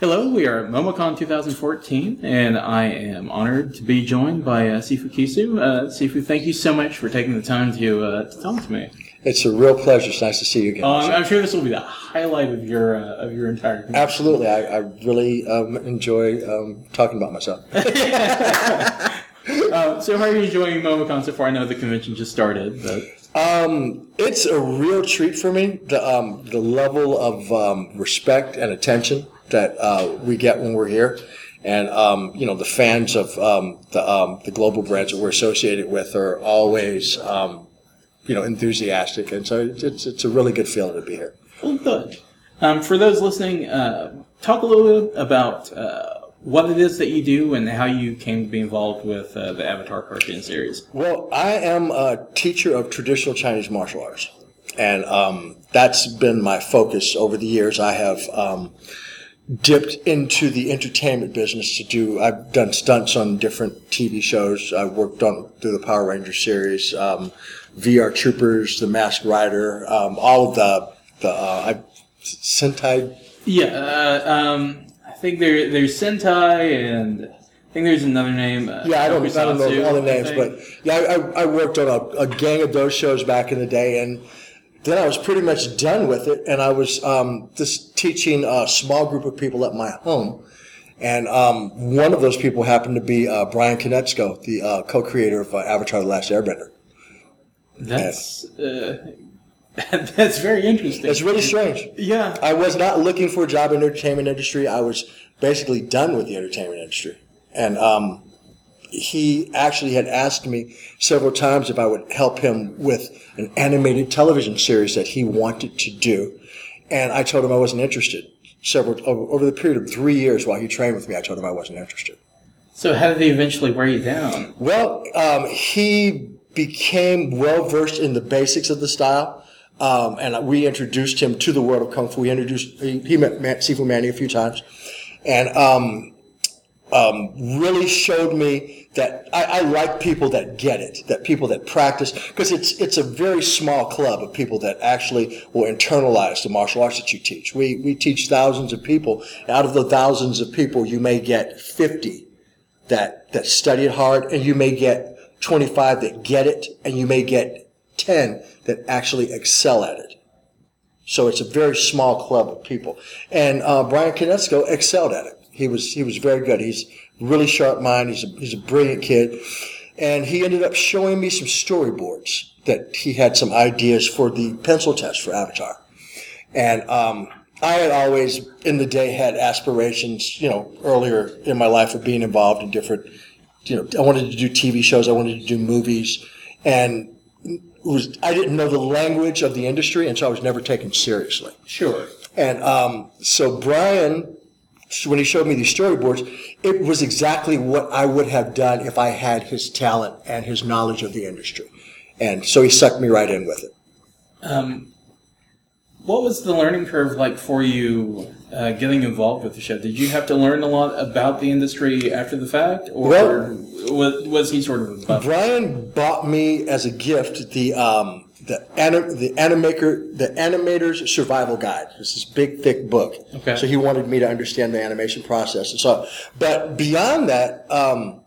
Hello, we are at MomoCon 2014, and I am honored to be joined by uh, Sifu Kisu. Uh, Sifu, thank you so much for taking the time to, uh, to talk to me. It's a real pleasure. It's nice to see you again. Uh, I'm, sure this will be the highlight of your uh, of your entire. career. Absolutely. I, I really um, enjoy um, talking about myself. Uh, so, how are you enjoying MomoCon so far? I know the convention just started, but Um, it's a real treat for me. The um, the level of um, respect and attention that uh, we get when we're here, and um, you know the fans of um, the um, the global brands that we're associated with are always um, you know enthusiastic, and so it's it's, a really good feeling to be here. well, good. Um, for those listening, uh, talk a little bit about uh, what it is that you do and how you came to be involved with uh, the Avatar cartoon series. Well, I am a teacher of traditional Chinese martial arts, and um, that's been my focus over the years. I have um, dipped into the entertainment business to do. I've done stunts on different TV shows. I worked on through the Power Rangers series, um, VR Troopers, The Masked Rider, um, all of the the uh, I, Sentai. Yeah, uh, um, I think there there's Sentai and I think there's another name. Uh, Yeah, I don't, I don't know all the names, but yeah, I, I I worked on a, a gang of those shows back in the day, and then I was pretty much done with it, and I was um, just teaching a small group of people at my home, and um, one of those people happened to be uh, Bryan Konietzko, the uh, co-creator of uh, Avatar: The Last Airbender. that's uh, that's very interesting. It's really strange. yeah, I was not looking for a job in the entertainment industry. I was basically done with the entertainment industry. And um, he actually had asked me several times if I would help him with an animated television series that he wanted to do. And I told him I wasn't interested. Several over the period of three years while he trained with me, I told him I wasn't interested. So how did they eventually wear you down? Well, um, he became well versed in the basics of the style, um, and we introduced him to the world of kung fu. We introduced he, he met Man, Sifu Manny a few times, and um, um, really showed me that I, I like people that get it, that people that practice, because it's it's a very small club of people that actually will internalize the martial arts that you teach. We we teach thousands of people. Out of the thousands of people, you may get fifty that that study it hard, and you may get 25 that get it, and you may get 10 that actually excel at it. So it's a very small club of people. And uh, Bryan Konietzko excelled at it. He was he was very good. He's really sharp mind. He's a, he's a brilliant kid, and he ended up showing me some storyboards that he had some ideas for the pencil test for Avatar. And um, I had always, in the day, had aspirations, you know, earlier in my life of being involved in different, you know, I wanted to do TV shows, I wanted to do movies, and was I didn't know the language of the industry, and so I was never taken seriously. Sure. And um, so Bryan, when he showed me these storyboards, it was exactly what I would have done if I had his talent and his knowledge of the industry. And so he sucked me right in with it. Um, what was the learning curve like for you uh, getting involved with the show? Did you have to learn a lot about the industry after the fact, or Well- was, was he sort of? Bryan bought me as a gift the um, the anim- the animator the animator's survival guide. It's this big thick book. Okay. So he wanted me to understand the animation process and so. But beyond that, um,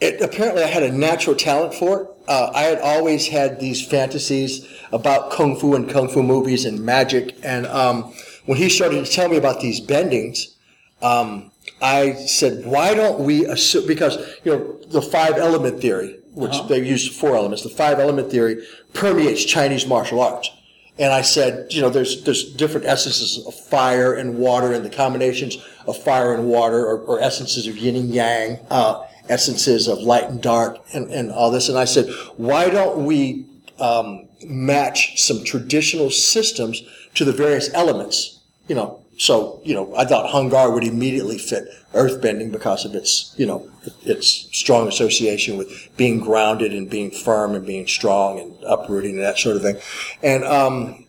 it apparently I had a natural talent for it. Uh, I had always had these fantasies about kung fu and kung fu movies and magic. And um, when he started to tell me about these bendings, um, I said, why don't we assume, because, you know, the five element theory, which they use four elements, the five element theory permeates Chinese martial arts. And I said, you know, there's, there's different essences of fire and water and the combinations of fire and water or, or essences of yin and yang, uh, essences of light and dark and, and all this. And I said, why don't we, um, match some traditional systems to the various elements, you know, so, you know, I thought Hung Gar would immediately fit earthbending because of its, you know, its strong association with being grounded and being firm and being strong and uprooting and that sort of thing. And, um,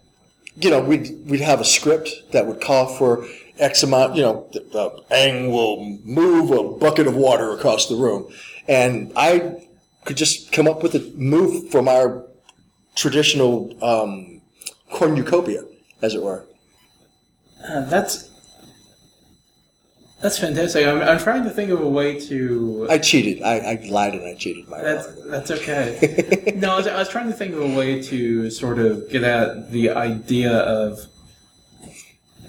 you know, we'd, we'd have a script that would call for X amount, you know, the, the Aang will move a bucket of water across the room. And I could just come up with a move from our traditional, um, cornucopia, as it were. Uh, that's That's fantastic. I'm, I'm trying to think of a way to. I cheated. I, I lied and I cheated. My That's that's okay. no, I was, I was trying to think of a way to sort of get at the idea of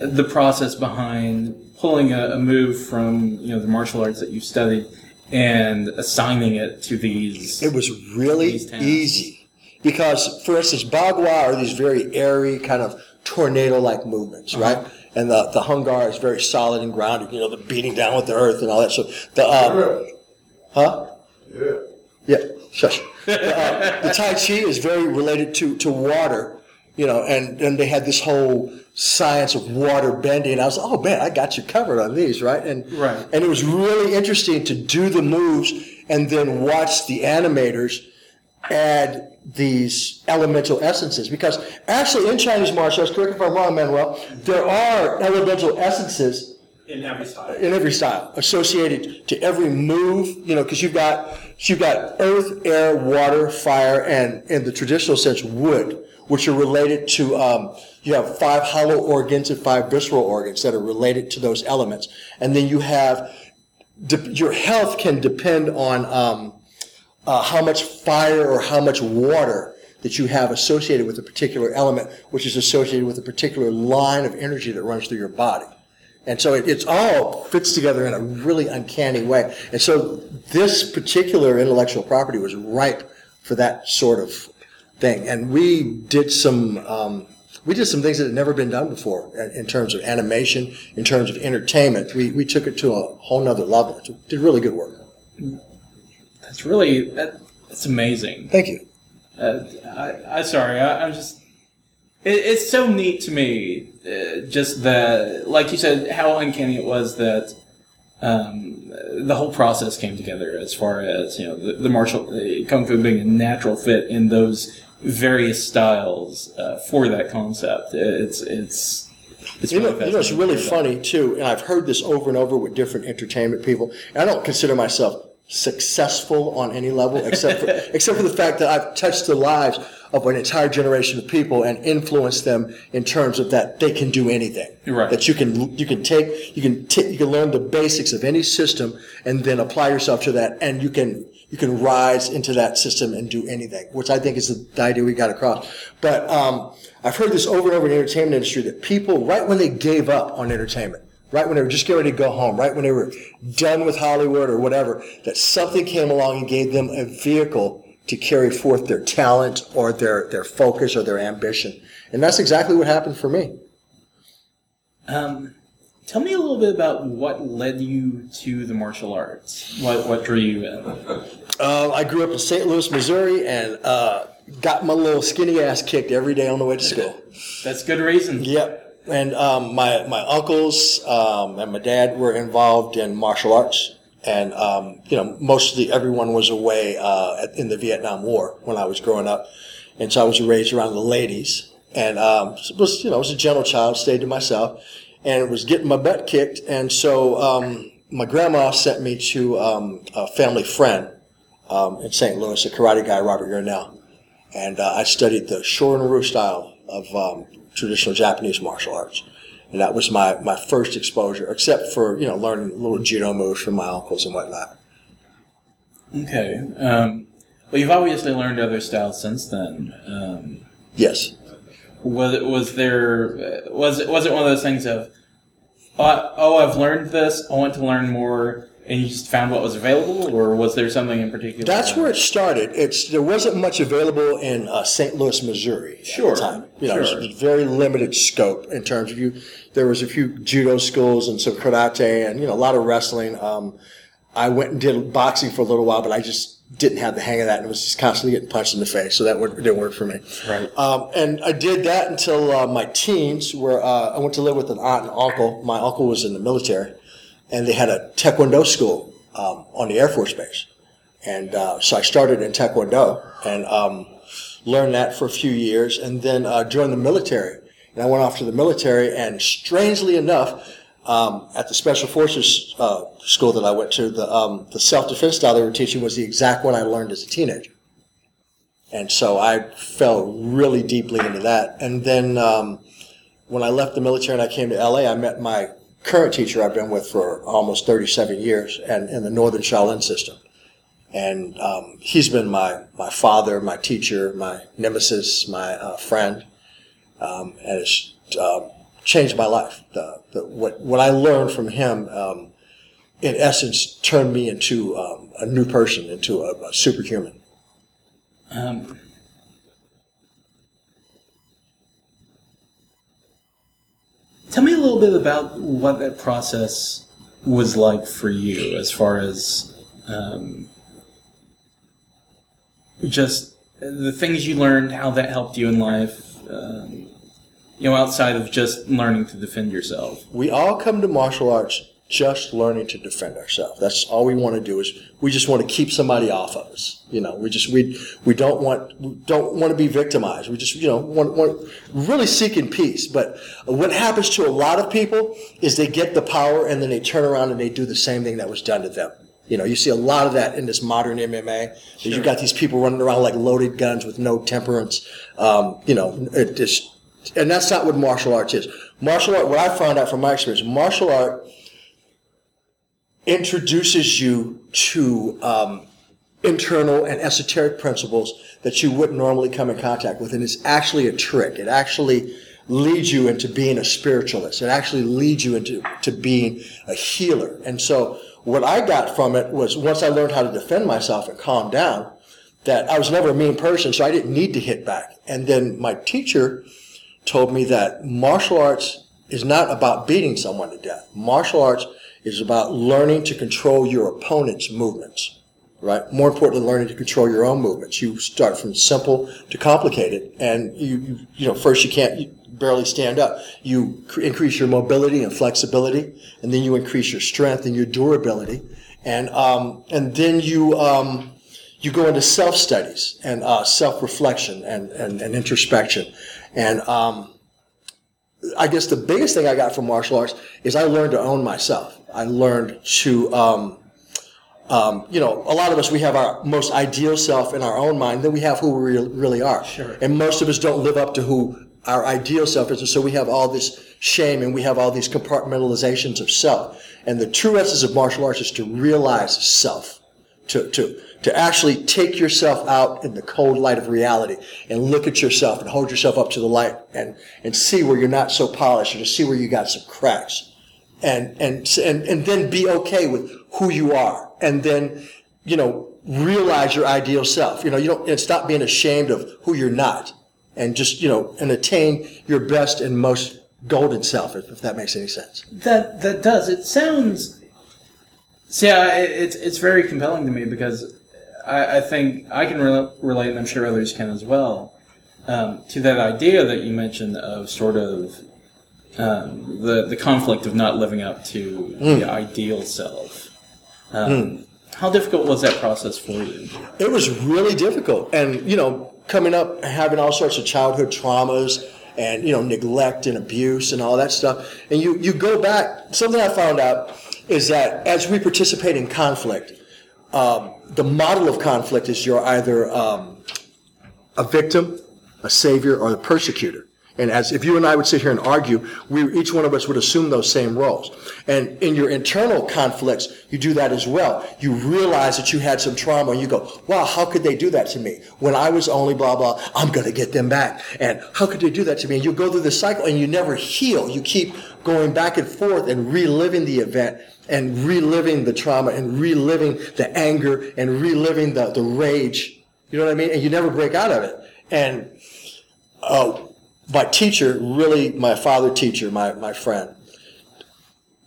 the process behind pulling a, a move from you know the martial arts that you studied and assigning it to these. It was really easy because, for instance, Bagua are these very airy kind of tornado-like movements, Uh-huh. right? And the the Hung Gar is very solid and grounded. You know, the beating down with the earth and all that. So the um, huh? Yeah. Yeah, shush. The, uh, the Tai Chi is very related to, to water, you know, and, and they had this whole science of water bending. I was like, oh man, I got you covered on these, right? And, Right. and it was really interesting to do the moves and then watch the animators add these elemental essences. Because actually in Chinese martial arts, correct me if I'm wrong, Manuel, there are elemental essences in every style. in every style associated to every move you know because you've got you've got earth air water fire and in the traditional sense wood which are related to um, you have five hollow organs and five visceral organs that are related to those elements and then you have de- your health can depend on um, uh, how much fire or how much water that you have associated with a particular element, which is associated with a particular line of energy that runs through your body. And so it, it's all fits together in a really uncanny way. And so this particular intellectual property was ripe for that sort of thing. And we did some, um, we did some things that had never been done before in, in terms of animation, in terms of entertainment. We, we took it to a whole nother level. It did really good work. That's really that, that's amazing. Thank you. Uh, I, I sorry, I, I'm just. It, it's so neat to me, uh, just that, like you said, how uncanny it was that um, the whole process came together. As far as you know, the, the martial the kung fu being a natural fit in those various styles uh, for that concept. It's it's it's You know, really you know, it's really funny too, and I've heard this over and over with different entertainment people. And I don't consider myself successful on any level, except for, except for the fact that I've touched the lives of an entire generation of people and influenced them in terms of that they can do anything. Right. That you can you can take you can t- you can learn the basics of any system and then apply yourself to that, and you can you can rise into that system and do anything, which I think is the, the idea we got across. But um, I've heard this over and over in the entertainment industry that people, right when they gave up on entertainment, right when they were just getting ready to go home, right when they were done with Hollywood or whatever, that something came along and gave them a vehicle to carry forth their talent or their, their focus or their ambition. And that's exactly what happened for me. Um, tell me a little bit about what led you to the martial arts. What what drew you in? Uh, I grew up in St. Louis, Missouri, and uh, got my little skinny ass kicked every day on the way to school. That's good reason. Yep. And um, my my uncles um, and my dad were involved in martial arts, and um, you know mostly everyone was away uh, at- in the Vietnam War when I was growing up, and so I was raised around the ladies, and um, was you know was a gentle child, stayed to myself, and was getting my butt kicked, and so um, my grandma sent me to um, a family friend um, in St. Louis, a karate guy, Robert Yarnell. And uh, I studied the Shorin-ryu style of um, traditional Japanese martial arts. And that was my, my first exposure, except for, you know, learning little judo moves from my uncles and whatnot. Okay. Um, well, you've obviously learned other styles since then. Um, Yes. was it, was there was it was it one of those things of oh, oh I've learned this I want to learn more and you just found what was available or was there something in particular? That's where it started. It's there wasn't much available in uh, St. Louis, Missouri Sure, at the time. You know, sure. it was very limited scope in terms of you. There was a few judo schools and some karate and you know a lot of wrestling. Um, I went and did boxing for a little while, but I just didn't have the hang of that, and it was just constantly getting punched in the face, so that didn't work for me. Right. Um, and I did that until uh, my teens, where uh, I went to live with an aunt and uncle. My uncle was in the military, and they had a taekwondo school um, on the Air Force Base. And uh, so I started in taekwondo and um, learned that for a few years, and then uh, joined the military. And I went off to the military, and strangely enough, um, at the Special Forces uh, school that I went to, the, um, the self-defense style they were teaching was the exact one I learned as a teenager. And so I fell really deeply into that. And then um, when I left the military and I came to LA, I met my current teacher I've been with for almost 37 years and in the Northern Shaolin system. And um, he's been my, my father, my teacher, my nemesis, my uh, friend. Um, and it's um, changed my life. The, the, what, what I learned from him, um, in essence, turned me into um, a new person, into a, a superhuman. Um, tell me a little bit about what that process was like for you, as far as um, just the things you learned, how that helped you in life. Um, you know, outside of just learning to defend yourself. We all come to martial arts just learning to defend ourselves. That's all we want to do is we just want to keep somebody off of us. You know, we just we we don't want we don't want to be victimized. We just you know want, want really seeking peace. But what happens to a lot of people is they get the power and then they turn around and they do the same thing that was done to them. You know, you see a lot of that in this modern MMA. Sure. You've got these people running around like loaded guns with no temperance. Um, you know, it just, and that's not what martial arts is. Martial art, what I found out from my experience, martial art introduces you to um, internal and esoteric principles that you wouldn't normally come in contact with. And it's actually a trick. It actually leads you into being a spiritualist. It actually leads you into to being a healer. And so what I got from it was once I learned how to defend myself and calm down, that I was never a mean person, so I didn't need to hit back. And then my teacher told me that martial arts is not about beating someone to death. Martial arts is about learning to control your opponent's movements, right? More importantly, learning to control your own movements. You start from simple to complicated, and you, you, you know, first you can't barely stand up. You cr- increase your mobility and flexibility, and then you increase your strength and your durability, and um, and then you um, you go into self studies and uh, self reflection and, and, and introspection, and um, I guess the biggest thing I got from martial arts is I learned to own myself. I learned to, um, um, you know, a lot of us, we have our most ideal self in our own mind, then we have who we really are. Sure. And most of us don't live up to who our ideal self is. And so we have all this shame and we have all these compartmentalizations of self. And the true essence of martial arts is to realize self, to, to, to actually take yourself out in the cold light of reality and look at yourself and hold yourself up to the light and, and see where you're not so polished or to see where you got some cracks and, and, and, and then be okay with who you are and then, you know, realize your ideal self. You know, you don't, and stop being ashamed of who you're not and just, you know, and attain your best and most golden self, if, if that makes any sense. That, that does. It sounds, see, I, it's, it's very compelling to me because I, I think I can re- relate, and I'm sure others can as well, um, to that idea that you mentioned of sort of um, the the conflict of not living up to mm. the ideal self. Um, mm. How difficult was that process for you? It was really difficult, and you know, coming up having all sorts of childhood traumas and you know neglect and abuse and all that stuff, and you you go back. Something I found out is that as we participate in conflict, um, the model of conflict is you're either um, a victim, a savior, or the persecutor. And as if you and I would sit here and argue, we, each one of us would assume those same roles. And in your internal conflicts, you do that as well. You realize that you had some trauma and you go, wow, how could they do that to me? When I was only blah, blah, I'm going to get them back. And how could they do that to me? And you go through the cycle and you never heal. You keep going back and forth and reliving the event and reliving the trauma and reliving the anger and reliving the, the rage. You know what I mean? And you never break out of it. And, uh, my teacher, really my father teacher, my, my friend,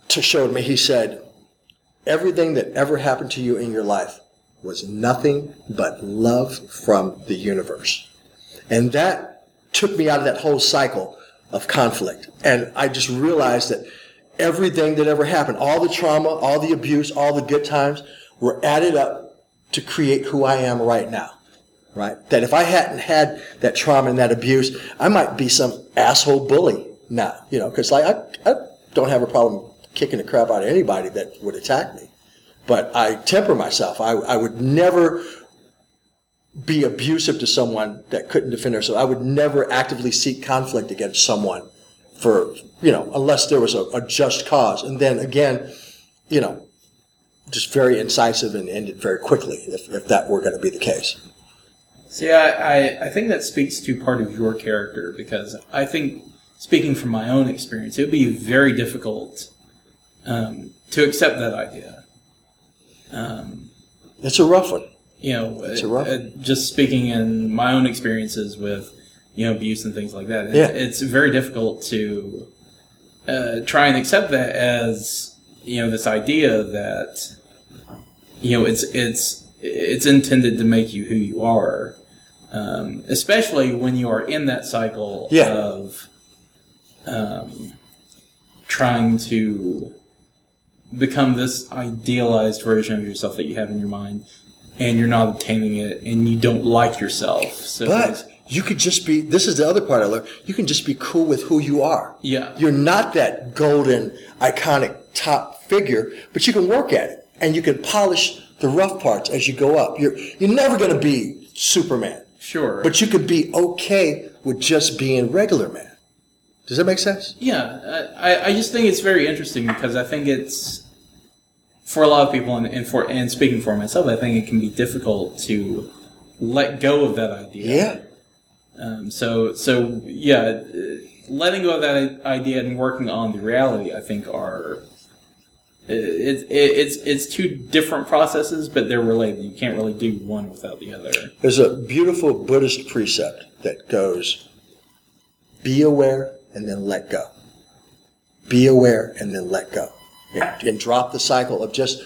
to showed me, he said, everything that ever happened to you in your life was nothing but love from the universe. And that took me out of that whole cycle of conflict. And I just realized that everything that ever happened, all the trauma, all the abuse, all the good times were added up to create who I am right now right? That if I hadn't had that trauma and that abuse, I might be some asshole bully now, you know, because like I, I don't have a problem kicking the crap out of anybody that would attack me, but I temper myself. I, I would never be abusive to someone that couldn't defend herself. I would never actively seek conflict against someone for you know unless there was a, a just cause, and then again, you know, just very incisive and ended very quickly if, if that were going to be the case. See, I, I, I think that speaks to part of your character because I think, speaking from my own experience, it would be very difficult um, to accept that idea. Um, It's a rough one. you know, It's a rough- uh, just speaking in my own experiences with, you know, abuse and things like that, it's, Yeah. it's very difficult to uh, try and accept that as, you know, this idea that, you know, it's it's it's intended to make you who you are, um, especially when you are in that cycle Yeah. of um, trying to become this idealized version of yourself that you have in your mind, and you're not obtaining it, and you don't like yourself. So, But you could just be. This is the other part I learned. You can just be cool with who you are. yeah, You're not that golden, iconic top figure, but you can work at it and you can polish the rough parts as you go up. You're you're never going to be Superman, sure, but you could be okay with just being regular man. Does that make sense? Yeah, I, I just think it's very interesting because I think it's for a lot of people, and, and for and speaking for myself, I think it can be difficult to let go of that idea. Yeah. Um, so so yeah, letting go of that idea and working on the reality, I think, are it, it, it's it's two different processes, but they're related. You can't really do one without the other. There's a beautiful Buddhist precept that goes, be aware and then let go. Be aware and then let go. And, and drop the cycle of just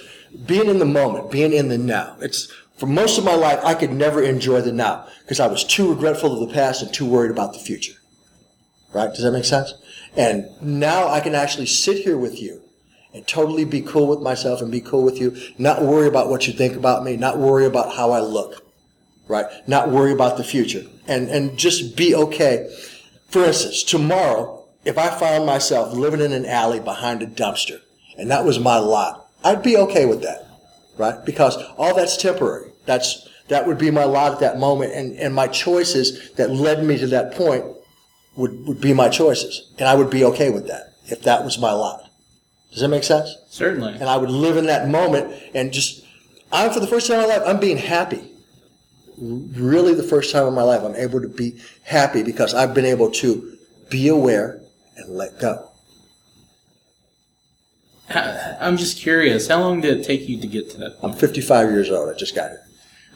being in the moment, being in the now. It's, for most of my life, I could never enjoy the now because I was too regretful of the past and too worried about the future. Right? Does that make sense? And now I can actually sit here with you and totally be cool with myself and be cool with you, not worry about what you think about me, not worry about how I look right? Not worry about the future and, and just be okay. For instance, tomorrow, if I found myself living in an alley behind a dumpster and that was my lot, I'd be okay with that, right? Because all that's temporary. That's, that would be my lot at that moment and, and my choices that led me to that point would, would be my choices. And I would be okay with that if that was my lot. Does that make sense? Certainly. and I would live in that moment and just I'm for the first time in my life I'm being happy. Really the first time in my life I'm able to be happy because I've been able to be aware and let go. I'm just curious. How long did it take you to get to that I'm 55 years old. I just got here.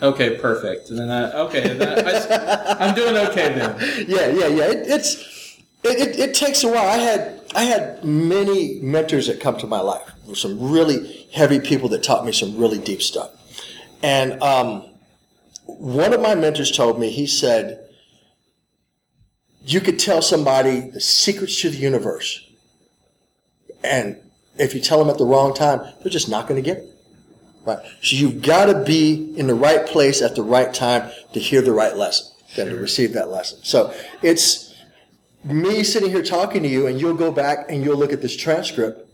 Okay, perfect. Then I, okay, then I, am doing okay then. Yeah, yeah, yeah. It, it's it, it, it takes a while. I had I had many mentors that come to my life. Some really heavy people that taught me some really deep stuff. And um, one of my mentors told me, he said, you could tell somebody the secrets to the universe. And if you tell them at the wrong time, they're just not going to get it. Right. So you've got to be in the right place at the right time to hear the right lesson and to receive that lesson. So it's me sitting here talking to you, and you'll go back and you'll look at this transcript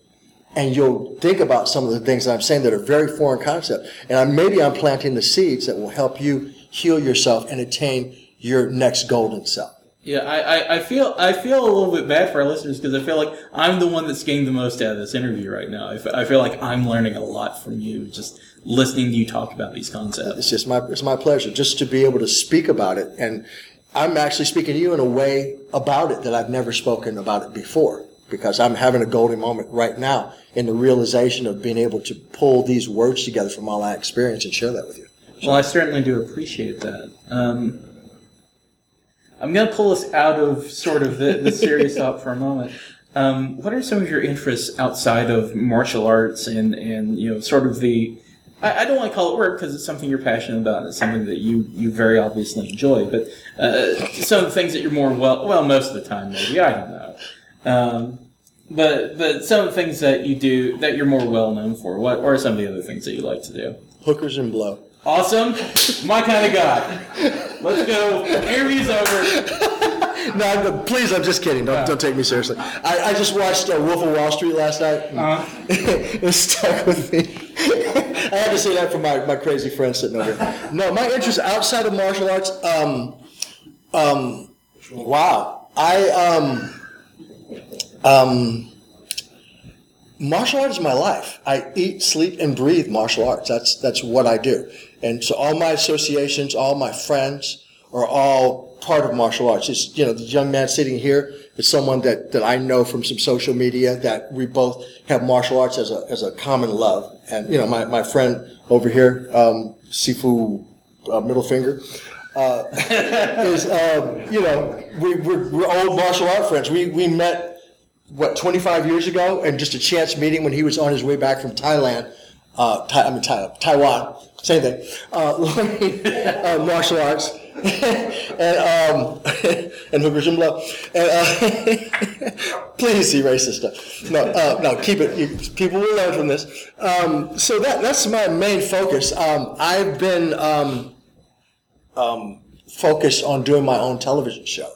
and you'll think about some of the things that I'm saying that are very foreign concept. And I, maybe I'm planting the seeds that will help you heal yourself and attain your next golden self. Yeah, I, I, I feel I feel a little bit bad for our listeners because I feel like I'm the one that's getting the most out of this interview right now. I I feel like I'm learning a lot from you just listening to you talk about these concepts. It's just my it's my pleasure just to be able to speak about it, and I'm actually speaking to you in a way about it that I've never spoken about it before because I'm having a golden moment right now in the realization of being able to pull these words together from all I experience and share that with you. Well, I certainly do appreciate that. Um, I'm going to pull us out of sort of the, the serious talk for a moment. Um, what are some of your interests outside of martial arts and, and you know, sort of the I, I don't want to call it work because it's something you're passionate about. and It's something that you, you very obviously enjoy. But uh, some of the things that you're more well well most of the time maybe I don't know. Um, but but some of the things that you do that you're more well known for. What are some of the other things that you like to do? Hookers and blow. Awesome, my kind of guy. Let's go. Interview's over. No, I'm- please, I'm just kidding. Don't, don't take me seriously. I, I just watched uh, Wolf of Wall Street last night. Uh-huh. it stuck with me. I had to say that for my, my crazy friend sitting over here. No, my interest outside of martial arts, um, um, wow. I, um, um, martial arts is my life. I eat, sleep, and breathe martial arts. That's that's what I do. And so all my associations, all my friends are all part of martial arts. It's, you know, the young man sitting here is someone that, that I know from some social media that we both have martial arts as a, as a common love. And, you know, my, my friend over here, um, Sifu uh, Middle Finger, uh, is, um, you know, we, we're, we're old martial art friends. We, we met, what, 25 years ago and just a chance meeting when he was on his way back from Thailand. Uh, Thai, I mean, Taiwan, same thing. Uh, learning uh, martial arts and um, and hookers and blow. And uh, please see racist stuff. No, uh, no, keep it. You, people will learn from this. Um, so that that's my main focus. Um, I've been um, um, focused on doing my own television show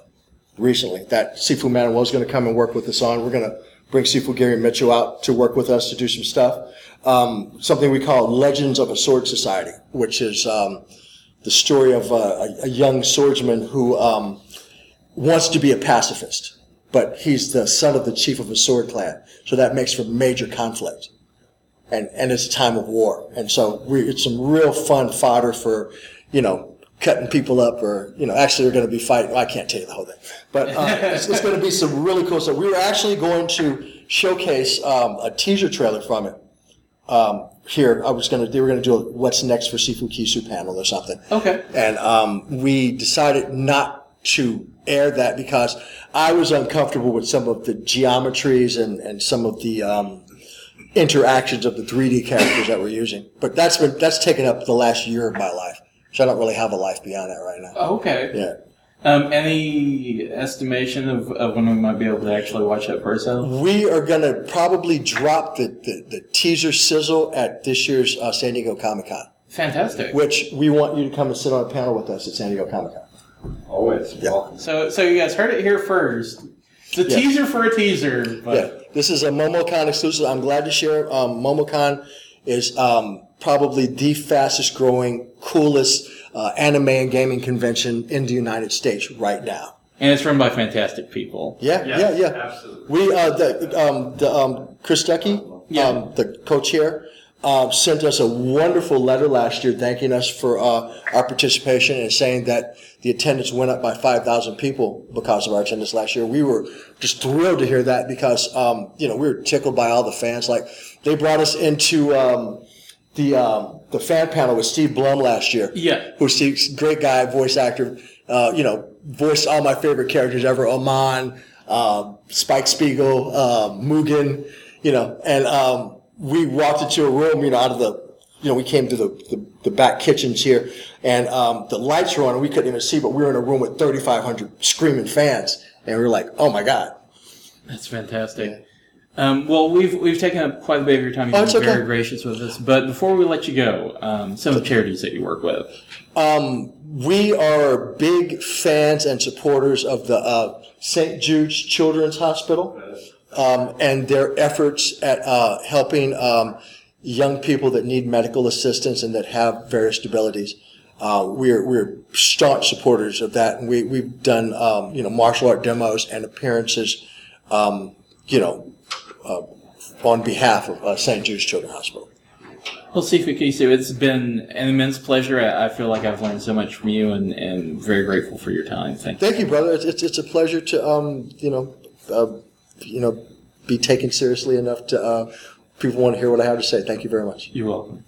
recently. That Sifu Manuel was going to come and work with us on. We're going to bring Sifu Gary Mitchell out to work with us to do some stuff. Um, something we call Legends of a Sword Society, which is the story of uh, a, a, young swordsman who um, wants to be a pacifist, but he's the son of the chief of a sword clan, so that makes for major conflict. And, and it's a time of war. And so we, it's some real fun fodder for, you know, cutting people up or, you know, actually they're going to be fighting. Well, I can't tell you the whole thing, but uh, it's, it's going to be some really cool stuff. We were actually going to showcase um, a teaser trailer from it um, here. I was going to, they were going to do a what's next for Sifu Kisu panel or something. Okay. And um, we decided not to air that because I was uncomfortable with some of the geometries and, and some of the um, interactions of the 3D characters that we're using. But that's been that's taken up the last year of my life. So I don't really have a life beyond that right now. Okay. Yeah. Um, any estimation of, of when we might be able to actually watch that for ourselves? We are going to probably drop the, the, the teaser sizzle at this year's uh, San Diego Comic Con, Fantastic. which we want you to come and sit on a panel with us at San Diego Comic Con. Always. Yeah. So, so you guys heard it here first. It's a Yeah. teaser for a teaser, but Yeah, this is a MomoCon exclusive. I'm glad to share. Um, MomoCon is um, probably the fastest growing, coolest uh, anime and gaming convention in the United States right now. and it's run by fantastic people. Yeah, Yes, yeah, yeah. absolutely. We uh, the um, the um, Chris Ducky, Yeah. um, the co-chair, um, sent us a wonderful letter last year thanking us for uh, our participation and saying that the attendance went up by five thousand people because of our attendance last year. We were just thrilled to hear that because um, you know we were tickled by all the fans. Like they brought us into. Um, the um, the fan panel with Steve Blum last year. Yeah. who's Steve's great guy, voice actor. Uh, you know, voiced all my favorite characters ever: Oman, um, Spike Spiegel, um, Mugen. You know, and um, we walked into a room. You know, out of the you know, we came to the, the, the back kitchens here, and um, the lights were on, and we couldn't even see, but we were in a room with 3,500 screaming fans, and we were like, "Oh my god!" That's fantastic. Um, well, we've we've taken up quite a bit of your time. You've Oh, been okay. very gracious with us. But before we let you go, um, some of the charities that you work with. Um, we are big fans and supporters of the uh, St. Jude's Children's Hospital um, and their efforts at uh, helping um, young people that need medical assistance and that have various disabilities. Uh, we're we're staunch supporters of that, and we we've done um, you know martial art demos and appearances, um, you know, uh, on behalf of uh, St. Jude's Children's Hospital. Well, Sifu Kisu, it's been an immense pleasure. I I feel like I've learned so much from you, and, and very grateful for your time. Thank you. Thank you, brother. It's it's, it's a pleasure to um you know uh, you know be taken seriously enough to uh, people want to hear what I have to say. Thank you very much. You're welcome.